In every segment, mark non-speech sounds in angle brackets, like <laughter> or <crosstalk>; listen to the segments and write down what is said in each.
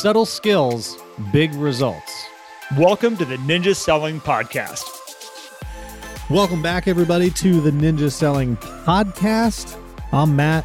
Subtle skills, big results. Welcome to the Ninja Selling Podcast. Welcome back, everybody, to the Ninja Selling Podcast. I'm Matt.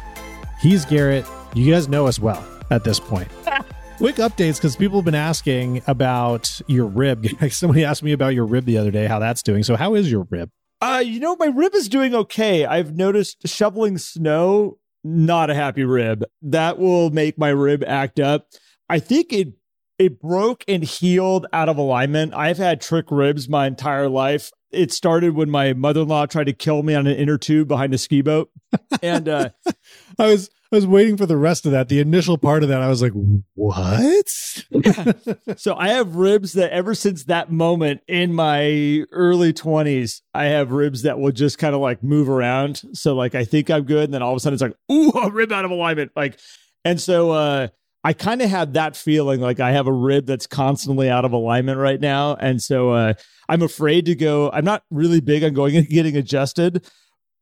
He's Garrett. You guys know us well at this point. <laughs> Quick updates because people have been asking about your rib. <laughs> Somebody asked me about your rib the other day, how that's doing. So, how is your rib? Uh, you know, my rib is doing okay. I've noticed shoveling snow, not a happy rib. That will make my rib act up. I think it it broke and healed out of alignment. I've had trick ribs my entire life. It started when my mother-in-law tried to kill me on an inner tube behind a ski boat. And uh <laughs> I was I was waiting for the rest of that. The initial part of that, I was like, "What?" so I have ribs that ever since that moment in my early 20s, I have ribs that will just kind of like move around. So like I think I'm good and then all of a sudden it's like, "Ooh, a rib out of alignment." Like and so uh I kind of have that feeling like I have a rib that's constantly out of alignment right now. And so uh, I'm afraid to go. I'm not really big on going and getting adjusted.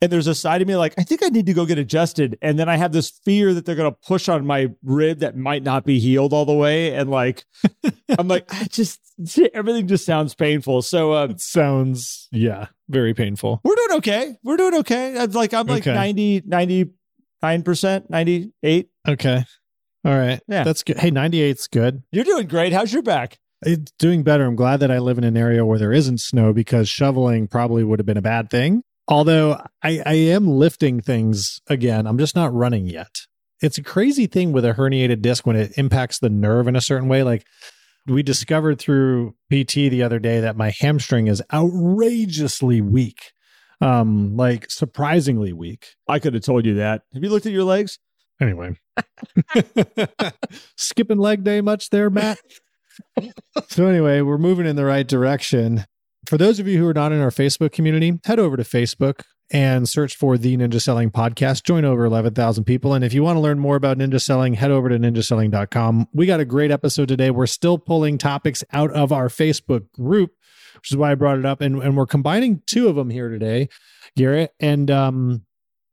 And there's a side of me like, I think I need to go get adjusted. And then I have this fear that they're going to push on my rib that might not be healed all the way. And like, <laughs> I'm like, I just, everything just sounds painful. So, uh, it sounds, yeah, very painful. We're doing okay. We're doing okay. I'm like, I'm like okay. 90, 99%, 98. Okay. All right. Yeah. That's good. Hey, 98's good. You're doing great. How's your back? It's doing better. I'm glad that I live in an area where there isn't snow because shoveling probably would have been a bad thing. Although I, I am lifting things again, I'm just not running yet. It's a crazy thing with a herniated disc when it impacts the nerve in a certain way. Like we discovered through PT the other day that my hamstring is outrageously weak. Um, like surprisingly weak. I could have told you that. Have you looked at your legs? Anyway, <laughs> skipping leg day much there, Matt? so, anyway, we're moving in the right direction. For those of you who are not in our Facebook community, head over to Facebook and search for the Ninja Selling Podcast. Join over 11,000 people. And if you want to learn more about ninja selling, head over to ninjaselling.com. We got a great episode today. We're still pulling topics out of our Facebook group, which is why I brought it up. And, and we're combining two of them here today, Garrett. And um,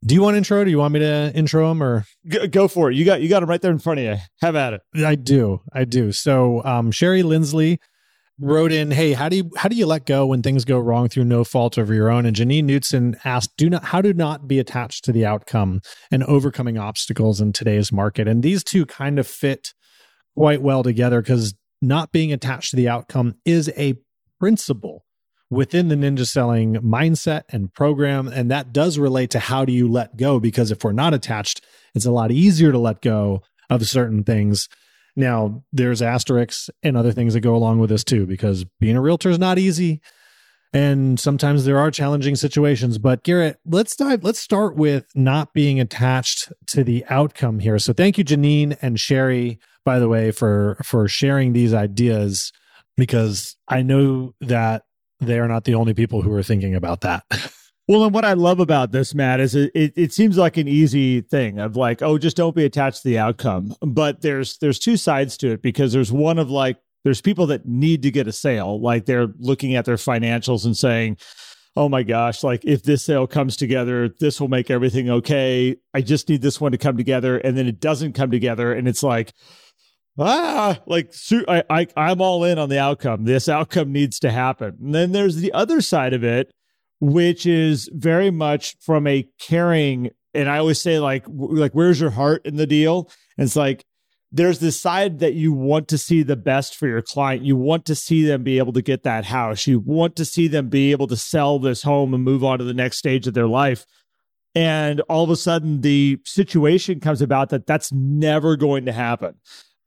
do you want intro? Do you want me to intro him or go, go for it? You got you got him right there in front of you. Have at it. I do. I do. So um, Sherry Lindsley wrote in, "Hey, how do you how do you let go when things go wrong through no fault of your own?" And Janine Knutson asked, "Do not how do not be attached to the outcome and overcoming obstacles in today's market?" And these two kind of fit quite well together because not being attached to the outcome is a principle within the ninja selling mindset and program. And that does relate to how do you let go? Because if we're not attached, it's a lot easier to let go of certain things. Now, there's asterisks and other things that go along with this too, because being a realtor is not easy. And sometimes there are challenging situations. But Garrett, let's dive, let's start with not being attached to the outcome here. So thank you, Janine and Sherry, by the way, for for sharing these ideas because I know that they are not the only people who are thinking about that. Well, and what I love about this, Matt, is it, it, it seems like an easy thing of like, oh, just don't be attached to the outcome. But there's there's two sides to it because there's one of like there's people that need to get a sale, like they're looking at their financials and saying, oh my gosh, like if this sale comes together, this will make everything okay. I just need this one to come together, and then it doesn't come together, and it's like, ah, like I, I I'm all in on the outcome. This outcome needs to happen. And then there's the other side of it, which is very much from a caring. And I always say like, like where's your heart in the deal? And it's like there's this side that you want to see the best for your client. You want to see them be able to get that house. You want to see them be able to sell this home and move on to the next stage of their life. And all of a sudden, the situation comes about that that's never going to happen.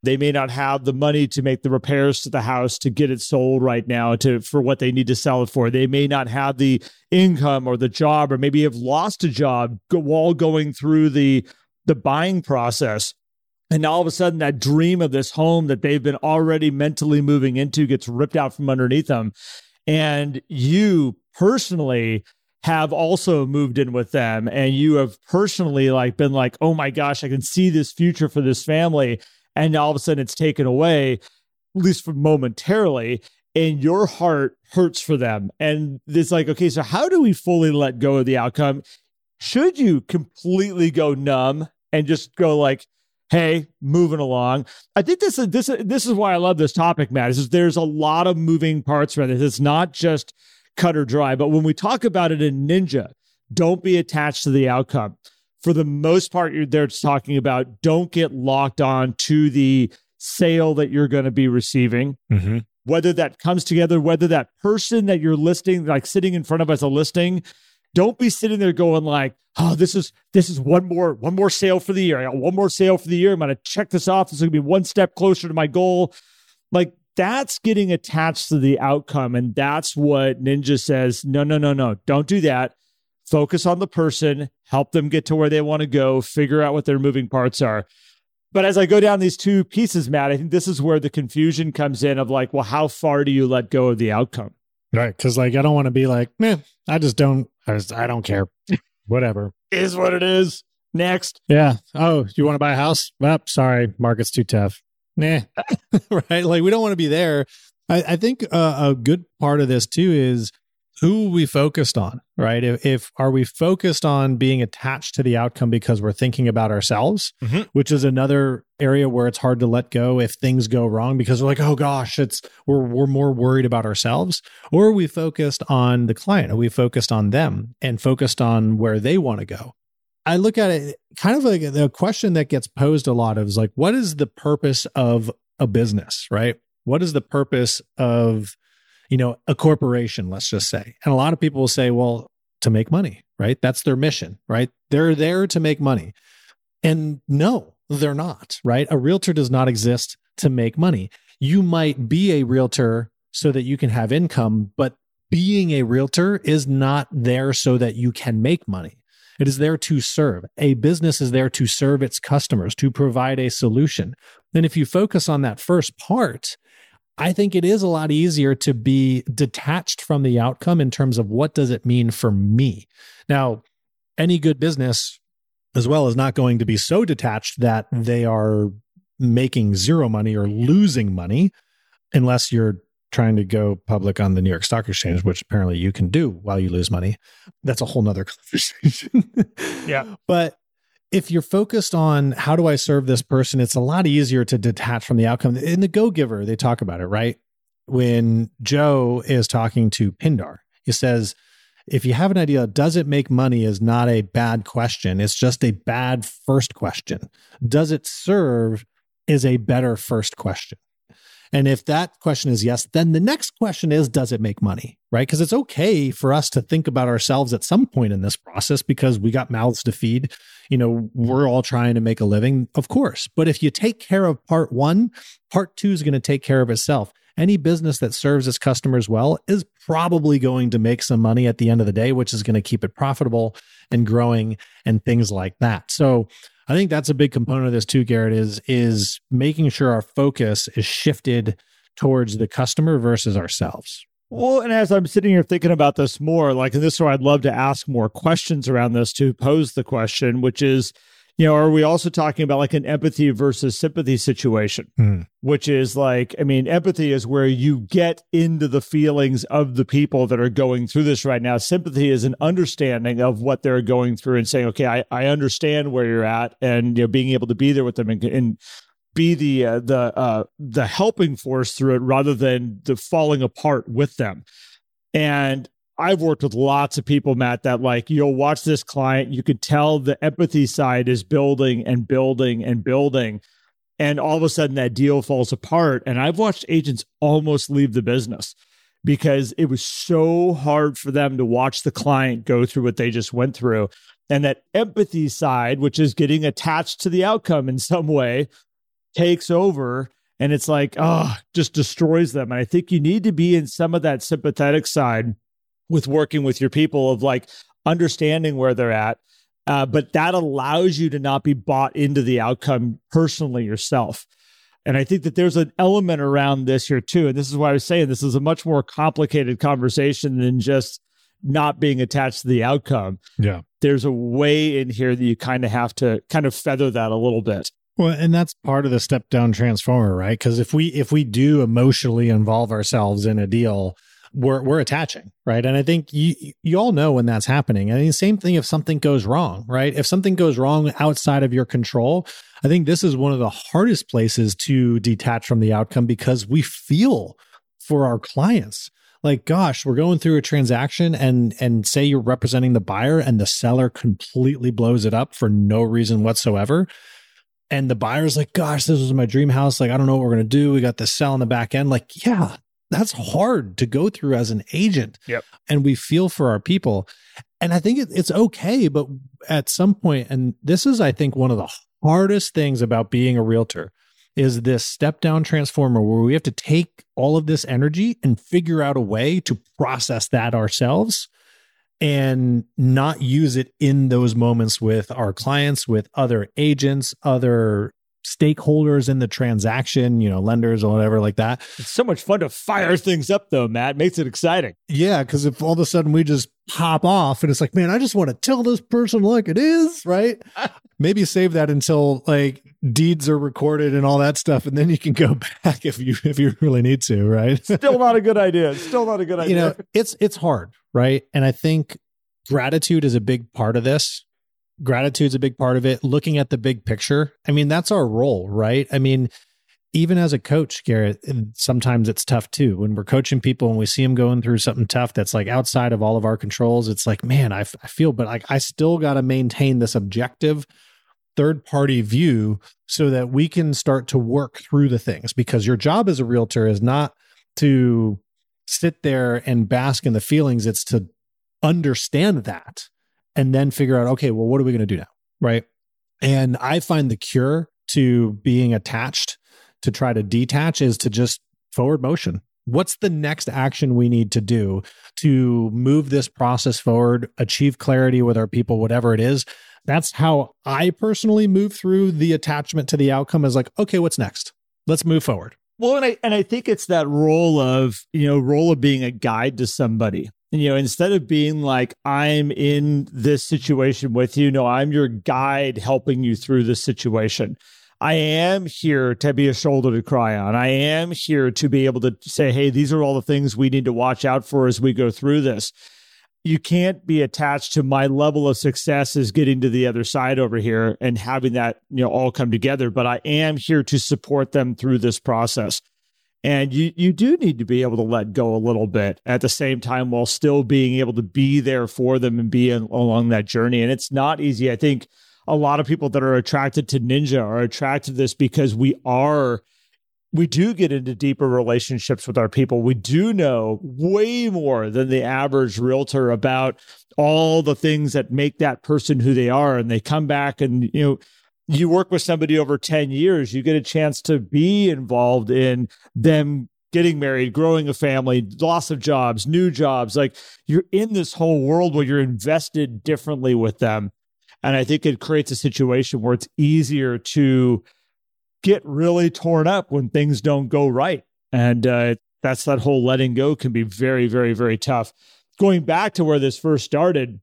They may not have the money to make the repairs to the house to get it sold right now to for what they need to sell it for. They may not have the income or the job, or maybe have lost a job while going through the the buying process. And all of a sudden, that dream of this home that they've been already mentally moving into gets ripped out from underneath them. And you personally have also moved in with them and you have personally like been like oh my gosh i can see this future for this family and all of a sudden it's taken away, at least for momentarily, and your heart hurts for them. And it's like, okay, so how do we fully let go of the outcome? Should you completely go numb and just go like, hey, moving along. I think this is this this is why I love this topic, Matt. Is there's a lot of moving parts around this. It's not just cut or dry. But when we talk about it in Ninja, don't be attached to the outcome. For the most part, you're there talking about don't get locked on to the sale that you're going to be receiving. Mm-hmm. Whether that comes together, whether that person that you're listing, like sitting in front of as a listing, don't be sitting there going like, oh, this is this is one more one more sale for the year. I got one more sale for the year. I'm going to check this off. This is going to be one step closer to my goal. Like that's getting attached to the outcome, and that's what Ninja says. No, no, no, no. Don't do that. Focus on the person. Help them get to where they want to go. Figure out what their moving parts are. But as I go down these two pieces, Matt, I think this is where the confusion comes in of like, well, how far do you let go of the outcome? Right. Cause like, I don't want to be like, man, I just don't, I, just, I don't care. <laughs> Whatever. is what it is. Next. Yeah. Oh, you want to buy a house? Well, sorry. Market's too tough. Nah. <laughs> right. Like, we don't want to be there. I, I think uh, a good part of this too is who we focused on, right? If, if, are we focused on being attached to the outcome because we're thinking about ourselves, mm-hmm. which is another area where it's hard to let go if things go wrong because we're like, oh gosh, it's we're we're more worried about ourselves, or are we focused on the client? Are we focused on them and focused on where they want to go? I look at it kind of like the question that gets posed a lot of is like, what is the purpose of a business, right? What is the purpose of you know, a corporation, let's just say. And a lot of people will say, well, to make money, right? That's their mission, right? They're there to make money. And no, they're not, right? A realtor does not exist to make money. You might be a realtor so that you can have income, but being a realtor is not there so that you can make money. It is there to serve. A business is there to serve its customers, to provide a solution. And if you focus on that first part, I think it is a lot easier to be detached from the outcome in terms of what does it mean for me. Now, any good business as well is not going to be so detached that they are making zero money or losing money unless you're trying to go public on the New York Stock Exchange, which apparently you can do while you lose money. That's a whole nother <laughs> conversation. yeah. But if you're focused on how do I serve this person, it's a lot easier to detach from the outcome. In the Go Giver, they talk about it, right? When Joe is talking to Pindar, he says, if you have an idea, does it make money is not a bad question. It's just a bad first question. Does it serve is a better first question. And if that question is yes, then the next question is does it make money? Right? Because it's okay for us to think about ourselves at some point in this process because we got mouths to feed. You know, we're all trying to make a living, of course. But if you take care of part one, part two is going to take care of itself. Any business that serves its customers well is probably going to make some money at the end of the day, which is going to keep it profitable and growing and things like that. So, I think that's a big component of this too, Garrett, is is making sure our focus is shifted towards the customer versus ourselves. Well, and as I'm sitting here thinking about this more, like this is where I'd love to ask more questions around this to pose the question, which is you know, are we also talking about like an empathy versus sympathy situation, mm. which is like, I mean, empathy is where you get into the feelings of the people that are going through this right now. Sympathy is an understanding of what they're going through and saying, okay, I, I understand where you're at and, you know, being able to be there with them and, and be the, uh, the, uh, the helping force through it rather than the falling apart with them. And I've worked with lots of people, Matt, that like you'll watch this client, you could tell the empathy side is building and building and building. And all of a sudden that deal falls apart. And I've watched agents almost leave the business because it was so hard for them to watch the client go through what they just went through. And that empathy side, which is getting attached to the outcome in some way, takes over and it's like, oh, just destroys them. And I think you need to be in some of that sympathetic side with working with your people of like understanding where they're at. Uh, but that allows you to not be bought into the outcome personally yourself. And I think that there's an element around this here too. And this is why I was saying this is a much more complicated conversation than just not being attached to the outcome. Yeah. There's a way in here that you kind of have to kind of feather that a little bit. Well, and that's part of the step down transformer, right? Because if we if we do emotionally involve ourselves in a deal, we're we're attaching, right? And I think you you all know when that's happening. I mean, same thing if something goes wrong, right? If something goes wrong outside of your control, I think this is one of the hardest places to detach from the outcome because we feel for our clients. Like, gosh, we're going through a transaction and and say you're representing the buyer and the seller completely blows it up for no reason whatsoever. And the buyer's like, gosh, this was my dream house. Like, I don't know what we're gonna do. We got this sell on the back end. Like, yeah, that's hard to go through as an agent. Yep. And we feel for our people. And I think it, it's okay, but at some point, and this is, I think, one of the hardest things about being a realtor is this step down transformer where we have to take all of this energy and figure out a way to process that ourselves and not use it in those moments with our clients, with other agents, other stakeholders in the transaction, you know, lenders or whatever like that. It's so much fun to fire things up though, Matt. Makes it exciting. Yeah, because if all of a sudden we just pop off and it's like, man, I just want to tell this person like it is, right? <laughs> Maybe save that until like deeds are recorded and all that stuff, and then you can go <laughs> back if you if you really need to, right? <laughs> Still not a good idea. Still not a good idea. You know, it's it's hard, right? And I think gratitude is a big part of this gratitude's a big part of it. Looking at the big picture i mean that's our role right? I mean even as a coach garrett sometimes it's tough too. When we're coaching people and we see them going through something tough that's like outside of all of our controls it's like man I, f- I feel but like i still got to maintain this objective third party view so that we can start to work through the things. Because your job as a realtor is not to sit there and bask in the feelings it's to understand that and then figure out, okay, well, what are we going to do now? Right. And I find the cure to being attached to try to detach is to just forward motion. What's the next action we need to do to move this process forward, achieve clarity with our people, whatever it is? That's how I personally move through the attachment to the outcome is like, okay, what's next? Let's move forward. Well, and I and I think it's that role of, you know, role of being a guide to somebody you know, instead of being like, I'm in this situation with you, no, I'm your guide helping you through this situation. I am here to be a shoulder to cry on. I am here to be able to say, hey, these are all the things we need to watch out for as we go through this. You can't be attached to my level of success is getting to the other side over here and having that, you know, all come together. But I am here to support them through this process. And you you do need to be able to let go a little bit at the same time while still being able to be there for them and be in, along that journey. And it's not easy. I think a lot of people that are attracted to Ninja are attracted to this because we are we do get into deeper relationships with our people. We do know way more than the average realtor about all the things that make that person who they are. And they come back and, you know, you work with somebody over 10 years, you get a chance to be involved in them getting married, growing a family, loss of jobs, new jobs. Like you're in this whole world where you're invested differently with them. And I think it creates a situation where it's easier to get really torn up when things don't go right. And uh, that's that whole letting go can be very, very, very tough. Going back to where this first started,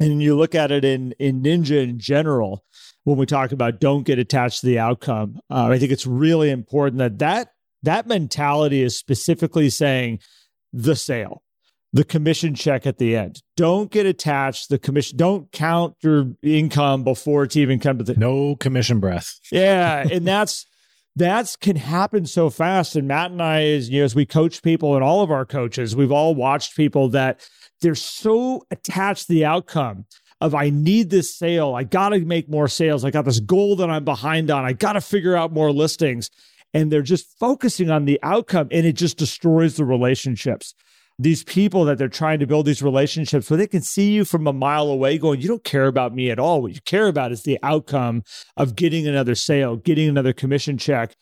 and you look at it in in ninja in general when we talk about don't get attached to the outcome uh, i think it's really important that that that mentality is specifically saying the sale the commission check at the end. Don't get attached the commission don't count your income before it's even come to the no commission breath. Yeah <laughs> and that's that's can happen so fast. And matt and i as you know as we coach people and all of our coaches we've all watched people that they're so attached to the outcome of I need this sale. I got to make more sales. I got this goal that I'm behind on. I got to figure out more listings. And they're just focusing on the outcome and it just destroys the relationships. These people that they're trying to build these relationships where they can see you from a mile away going, You don't care about me at all. What you care about is the outcome of getting another sale, getting another commission check.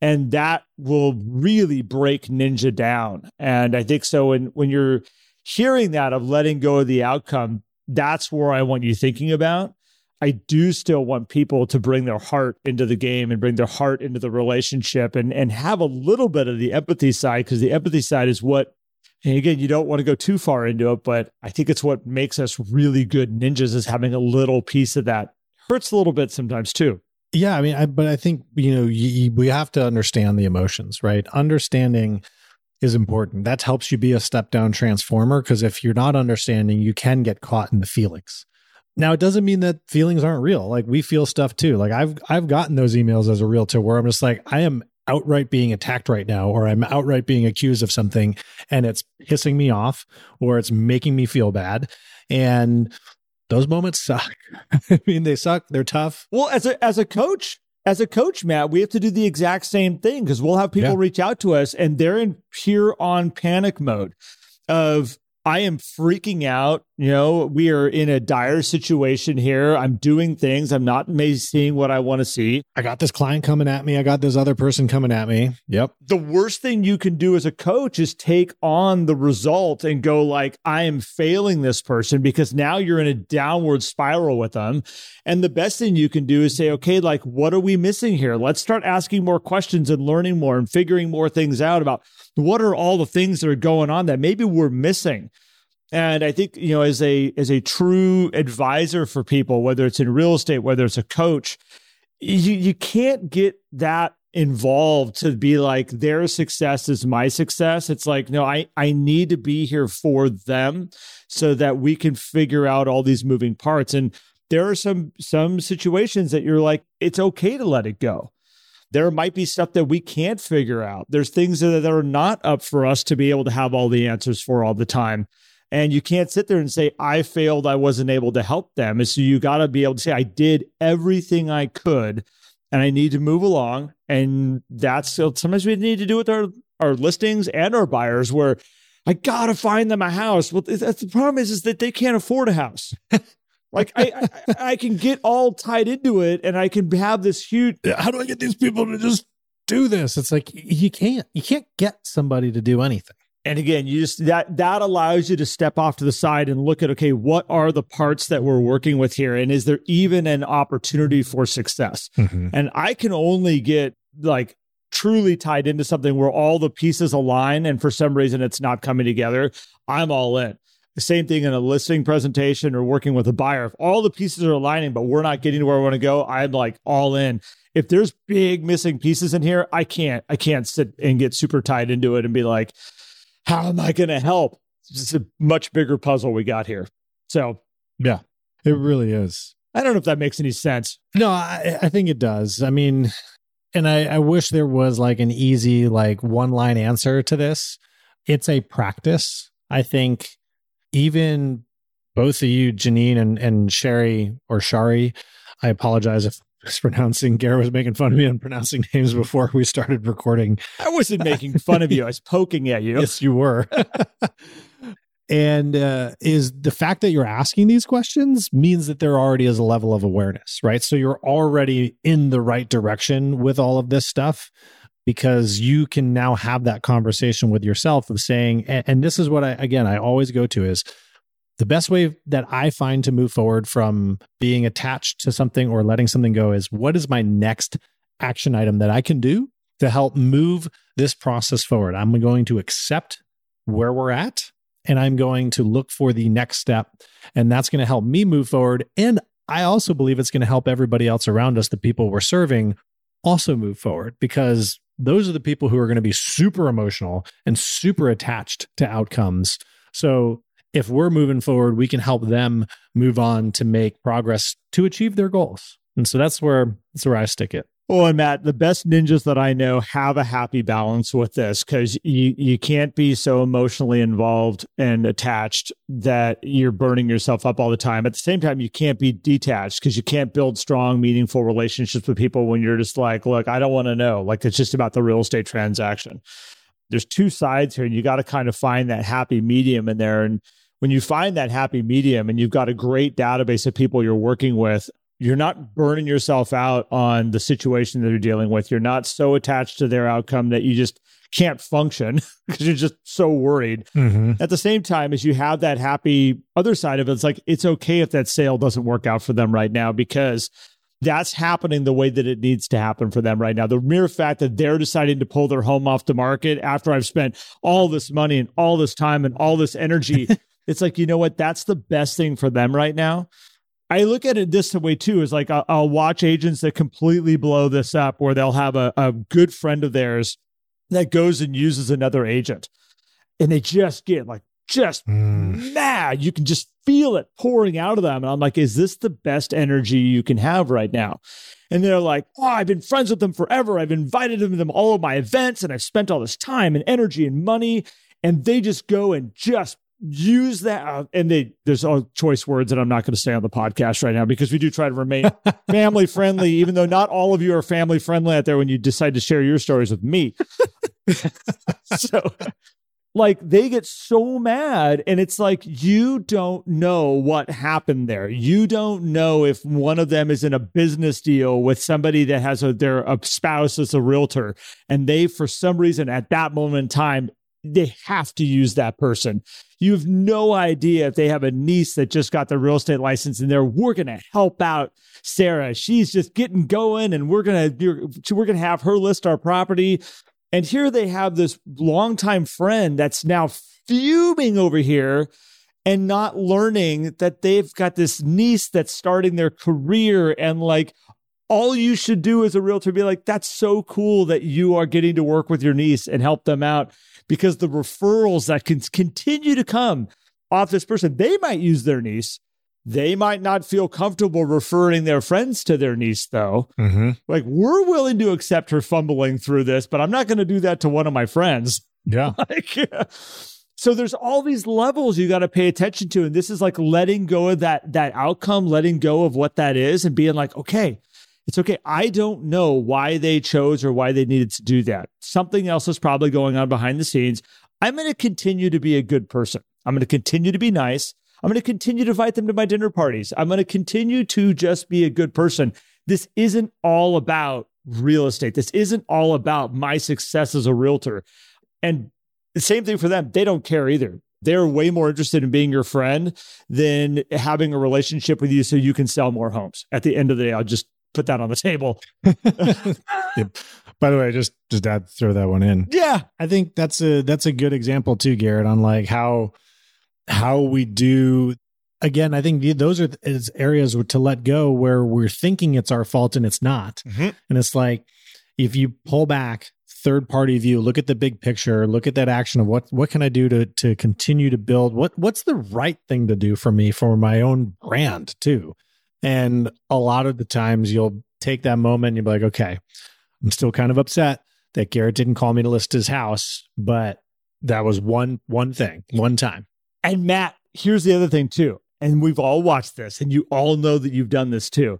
And that will really break Ninja down. And I think so when when you're hearing that of letting go of the outcome, that's where I want you thinking about. I do still want people to bring their heart into the game and bring their heart into the relationship and and have a little bit of the empathy side because the empathy side is what and again you don't want to go too far into it but I think it's what makes us really good ninjas is having a little piece of that hurts a little bit sometimes too. Yeah, I mean, I, but I think you know you, we have to understand the emotions, right? Understanding is important. That helps you be a step down transformer because if you're not understanding, you can get caught in the feelings. Now it doesn't mean that feelings aren't real. Like we feel stuff too. Like I've I've gotten those emails as a realtor where I'm just like I am outright being attacked right now or I'm outright being accused of something and it's pissing me off or it's making me feel bad and those moments suck. <laughs> I mean they suck, they're tough. Well, as a as a coach, as a coach, Matt, we have to do the exact same thing because we'll have people yeah. reach out to us and they're in pure on panic mode of I am freaking out. You know, we are in a dire situation here. I'm doing things. I'm not maybe seeing what I want to see. I got this client coming at me. I got this other person coming at me. Yep. The worst thing you can do as a coach is take on the result and go like, I am failing this person because now you're in a downward spiral with them. And the best thing you can do is say, okay, like, what are we missing here? Let's start asking more questions and learning more and figuring more things out about what are all the things that are going on that maybe we're missing and I think, you know, as a as a true advisor for people, whether it's in real estate, whether it's a coach, you you can't get that involved to be like their success is my success. It's like, no, I I need to be here for them so that we can figure out all these moving parts. And there are some some situations that you're like, it's okay to let it go there might be stuff that we can't figure out. There's things that are not up for us to be able to have all the answers for all the time. And you can't sit there and say, I failed, I wasn't able to help them. And so you got to be able to say, I did everything I could and I need to move along. And that's sometimes we need to do with our, our listings and our buyers where I got to find them a house. Well, that's the problem is, is that they can't afford a house. <laughs> like I, I, I can get all tied into it and I can have this huge. How do I get these people to just do this? It's like you can't, you can't get somebody to do anything and again you just that that allows you to step off to the side and look at okay what are the parts that we're working with here? And is there even an opportunity for success? Mm-hmm. and i can only get like truly tied into something where all the pieces align and for some reason it's not coming together i'm all in. The same thing in a listing presentation or working with a buyer. If all the pieces are aligning but we're not getting to where we want to go i'm like all in. If there's big missing pieces in here i can't i can't sit and get super tied into it and be like how am I going to help? It's a much bigger puzzle we got here. So, yeah, it really is. I don't know if that makes any sense. No, I, I think it does. I mean, and I, I wish there was like an easy, like one line answer to this. It's a practice. I think even both of you, Janine and, and Sherry or Shari, I apologize if mispronouncing. Garrett was making fun of me on pronouncing names before we started recording. I wasn't making fun of you. I was poking at you. Yes, you were. <laughs> and uh, is the fact that you're asking these questions means that there already is a level of awareness, right? So you're already in the right direction with all of this stuff because you can now have that conversation with yourself of saying, and, and this is what I, again, I always go to is the best way that I find to move forward from being attached to something or letting something go is what is my next action item that I can do to help move this process forward? I'm going to accept where we're at and I'm going to look for the next step. And that's going to help me move forward. And I also believe it's going to help everybody else around us, the people we're serving, also move forward because those are the people who are going to be super emotional and super attached to outcomes. So if we're moving forward, we can help them move on to make progress to achieve their goals. And so that's where that's where I stick it. Oh, and Matt, the best ninjas that I know have a happy balance with this because you you can't be so emotionally involved and attached that you're burning yourself up all the time. At the same time, you can't be detached because you can't build strong, meaningful relationships with people when you're just like, look, I don't want to know. Like it's just about the real estate transaction. There's two sides here, and you got to kind of find that happy medium in there. And when you find that happy medium and you've got a great database of people you're working with, you're not burning yourself out on the situation that you're dealing with. You're not so attached to their outcome that you just can't function <laughs> because you're just so worried. Mm-hmm. At the same time, as you have that happy other side of it, it's like it's okay if that sale doesn't work out for them right now because that's happening the way that it needs to happen for them right now. The mere fact that they're deciding to pull their home off the market after I've spent all this money and all this time and all this energy <laughs> it's like, you know what? That's the best thing for them right now. I look at it this way too is like I'll, I'll watch agents that completely blow this up where they'll have a, a good friend of theirs that goes and uses another agent and they just get like just mm. mad. You can just feel it pouring out of them. And I'm like, is this the best energy you can have right now? And they're like, oh, I've been friends with them forever. I've invited them to them all of my events and I've spent all this time and energy and money. And they just go and just use that uh, and they there's all choice words that i'm not going to say on the podcast right now because we do try to remain <laughs> family friendly even though not all of you are family friendly out there when you decide to share your stories with me <laughs> so like they get so mad and it's like you don't know what happened there you don't know if one of them is in a business deal with somebody that has a their a spouse as a realtor and they for some reason at that moment in time they have to use that person. You have no idea if they have a niece that just got the real estate license and they're we're going to help out Sarah. She's just getting going and we're going to we're going to have her list our property. And here they have this longtime friend that's now fuming over here and not learning that they've got this niece that's starting their career and like all you should do as a realtor be like that's so cool that you are getting to work with your niece and help them out because the referrals that can continue to come off this person, they might use their niece. They might not feel comfortable referring their friends to their niece, though. Mm-hmm. Like, we're willing to accept her fumbling through this, but I'm not going to do that to one of my friends. Yeah. <laughs> like, so there's all these levels you got to pay attention to. And this is like letting go of that, that outcome, letting go of what that is and being like, okay, it's okay. I don't know why they chose or why they needed to do that. Something else is probably going on behind the scenes. I'm going to continue to be a good person. I'm going to continue to be nice. I'm going to continue to invite them to my dinner parties. I'm going to continue to just be a good person. This isn't all about real estate. This isn't all about my success as a realtor. And the same thing for them. They don't care either. They're way more interested in being your friend than having a relationship with you so you can sell more homes. At the end of the day, I'll just put that on the table. <laughs> yep. By the way, just just add throw that one in. Yeah, I think that's a that's a good example too, Garrett, on like how how we do. Again, I think those are is areas to let go where we're thinking it's our fault and it's not, mm-hmm. and it's like if you pull back third party view look at the big picture look at that action of what what can i do to to continue to build what what's the right thing to do for me for my own brand too and a lot of the times you'll take that moment and you'll be like, okay, I'm still kind of upset that Garrett didn't call me to list his house, but that was one one thing, one time. And Matt, here's the other thing too. And we've all watched this, and you all know that you've done this too.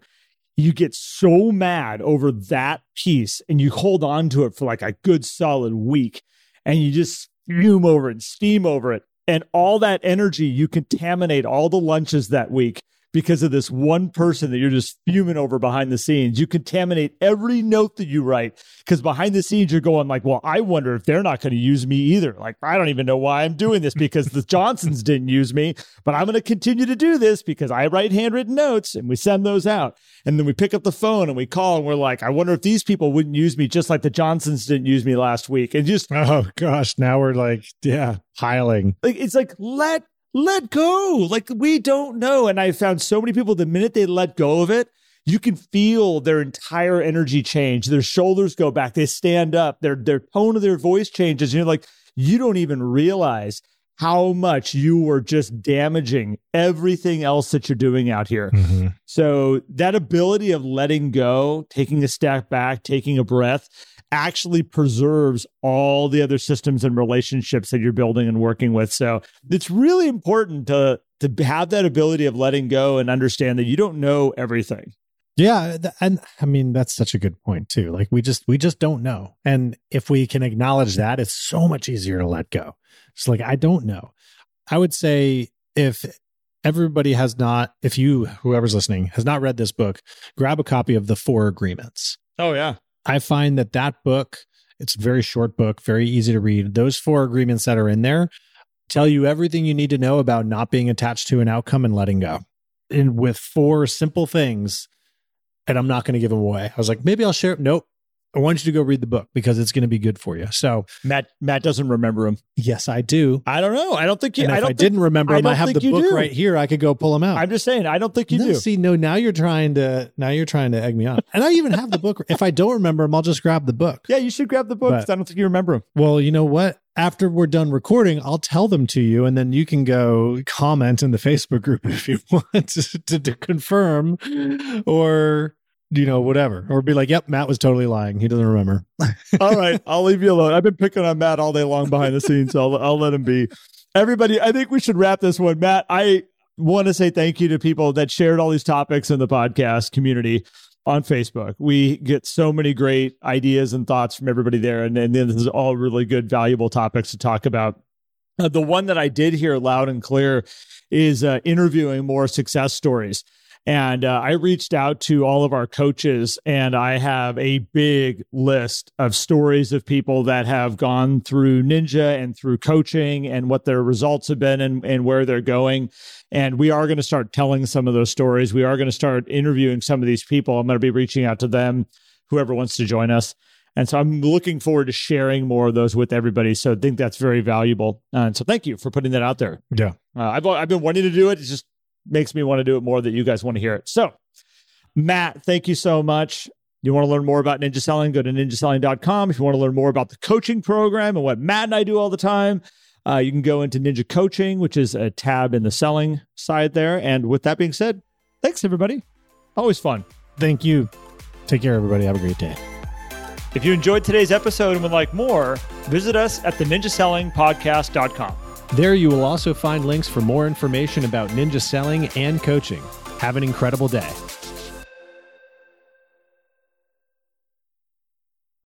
You get so mad over that piece and you hold on to it for like a good solid week and you just fume over it and steam over it. And all that energy, you contaminate all the lunches that week because of this one person that you're just fuming over behind the scenes. You contaminate every note that you write because behind the scenes you're going like, well, I wonder if they're not going to use me either. Like, I don't even know why I'm doing this because the Johnsons didn't use me, but I'm going to continue to do this because I write handwritten notes and we send those out. And then we pick up the phone and we call and we're like, I wonder if these people wouldn't use me just like the Johnsons didn't use me last week. And just, oh gosh, now we're like, yeah, piling. Like, it's like, let let go. Like we don't know. And I found so many people the minute they let go of it, you can feel their entire energy change. Their shoulders go back. They stand up. Their their tone of their voice changes. And you're like, you don't even realize how much you were just damaging everything else that you're doing out here. Mm-hmm. So that ability of letting go, taking a step back, taking a breath, actually preserves all the other systems and relationships that you're building and working with. So it's really important to to have that ability of letting go and understand that you don't know everything. Yeah, and I mean that's such a good point too. Like we just we just don't know. And if we can acknowledge that, it's so much easier to let go. It's like I don't know. I would say if everybody has not if you whoever's listening has not read this book, grab a copy of the 4 agreements. Oh yeah. I find that that book, it's a very short book, very easy to read. Those four agreements that are in there tell you everything you need to know about not being attached to an outcome and letting go. And with four simple things, and I'm not going to give them away. I was like, maybe I'll share. it. Nope. I want you to go read the book because it's going to be good for you. So Matt Matt doesn't remember him. yes, I do. I don't know. I don't think you. And I if I, think- didn't remember I them, I have the book do. right here. I could go pull him out. I'm just saying. I don't think you no, do. See, no, now you're trying to now you're trying to egg me on. And I even have the book. If I don't remember them, I'll just grab the book. yeah, you should grab the book. But- I don't think you remember him. Well, you know what? After we're done recording, I'll tell them to you, and then you can go comment in the Facebook group <laughs> if you want to, to, to confirm, or you know whatever, or be like, "Yep, Matt was totally lying. He doesn't remember." <laughs> all right, I'll leave you alone. I've been picking on Matt all day long behind the scenes, so I'll, I'll let him be. Everybody, I think we should wrap this one. Matt, I want to say thank you to people that shared all these topics in the podcast community on Facebook. We get so many great ideas and thoughts from everybody there, and, and this is all really good, valuable topics to talk about. Uh, the one that I did hear loud and clear is uh, interviewing more success stories. And uh, I reached out to all of our coaches, and I have a big list of stories of people that have gone through Ninja and through coaching and what their results have been and, and where they're going. And we are going to start telling some of those stories. We are going to start interviewing some of these people. I'm going to be reaching out to them, whoever wants to join us. And so I'm looking forward to sharing more of those with everybody. So I think that's very valuable. Uh, and so thank you for putting that out there. Yeah. Uh, I've I've been wanting to do it. It just makes me want to do it more that you guys want to hear it. So, Matt, thank you so much. You want to learn more about ninja selling? Go to ninjaselling.com. If you want to learn more about the coaching program and what Matt and I do all the time, uh, you can go into Ninja Coaching, which is a tab in the selling side there. And with that being said, thanks everybody. Always fun. Thank you. Take care, everybody. Have a great day. If you enjoyed today's episode and would like more, visit us at the ninjasellingpodcast.com. There, you will also find links for more information about ninja selling and coaching. Have an incredible day.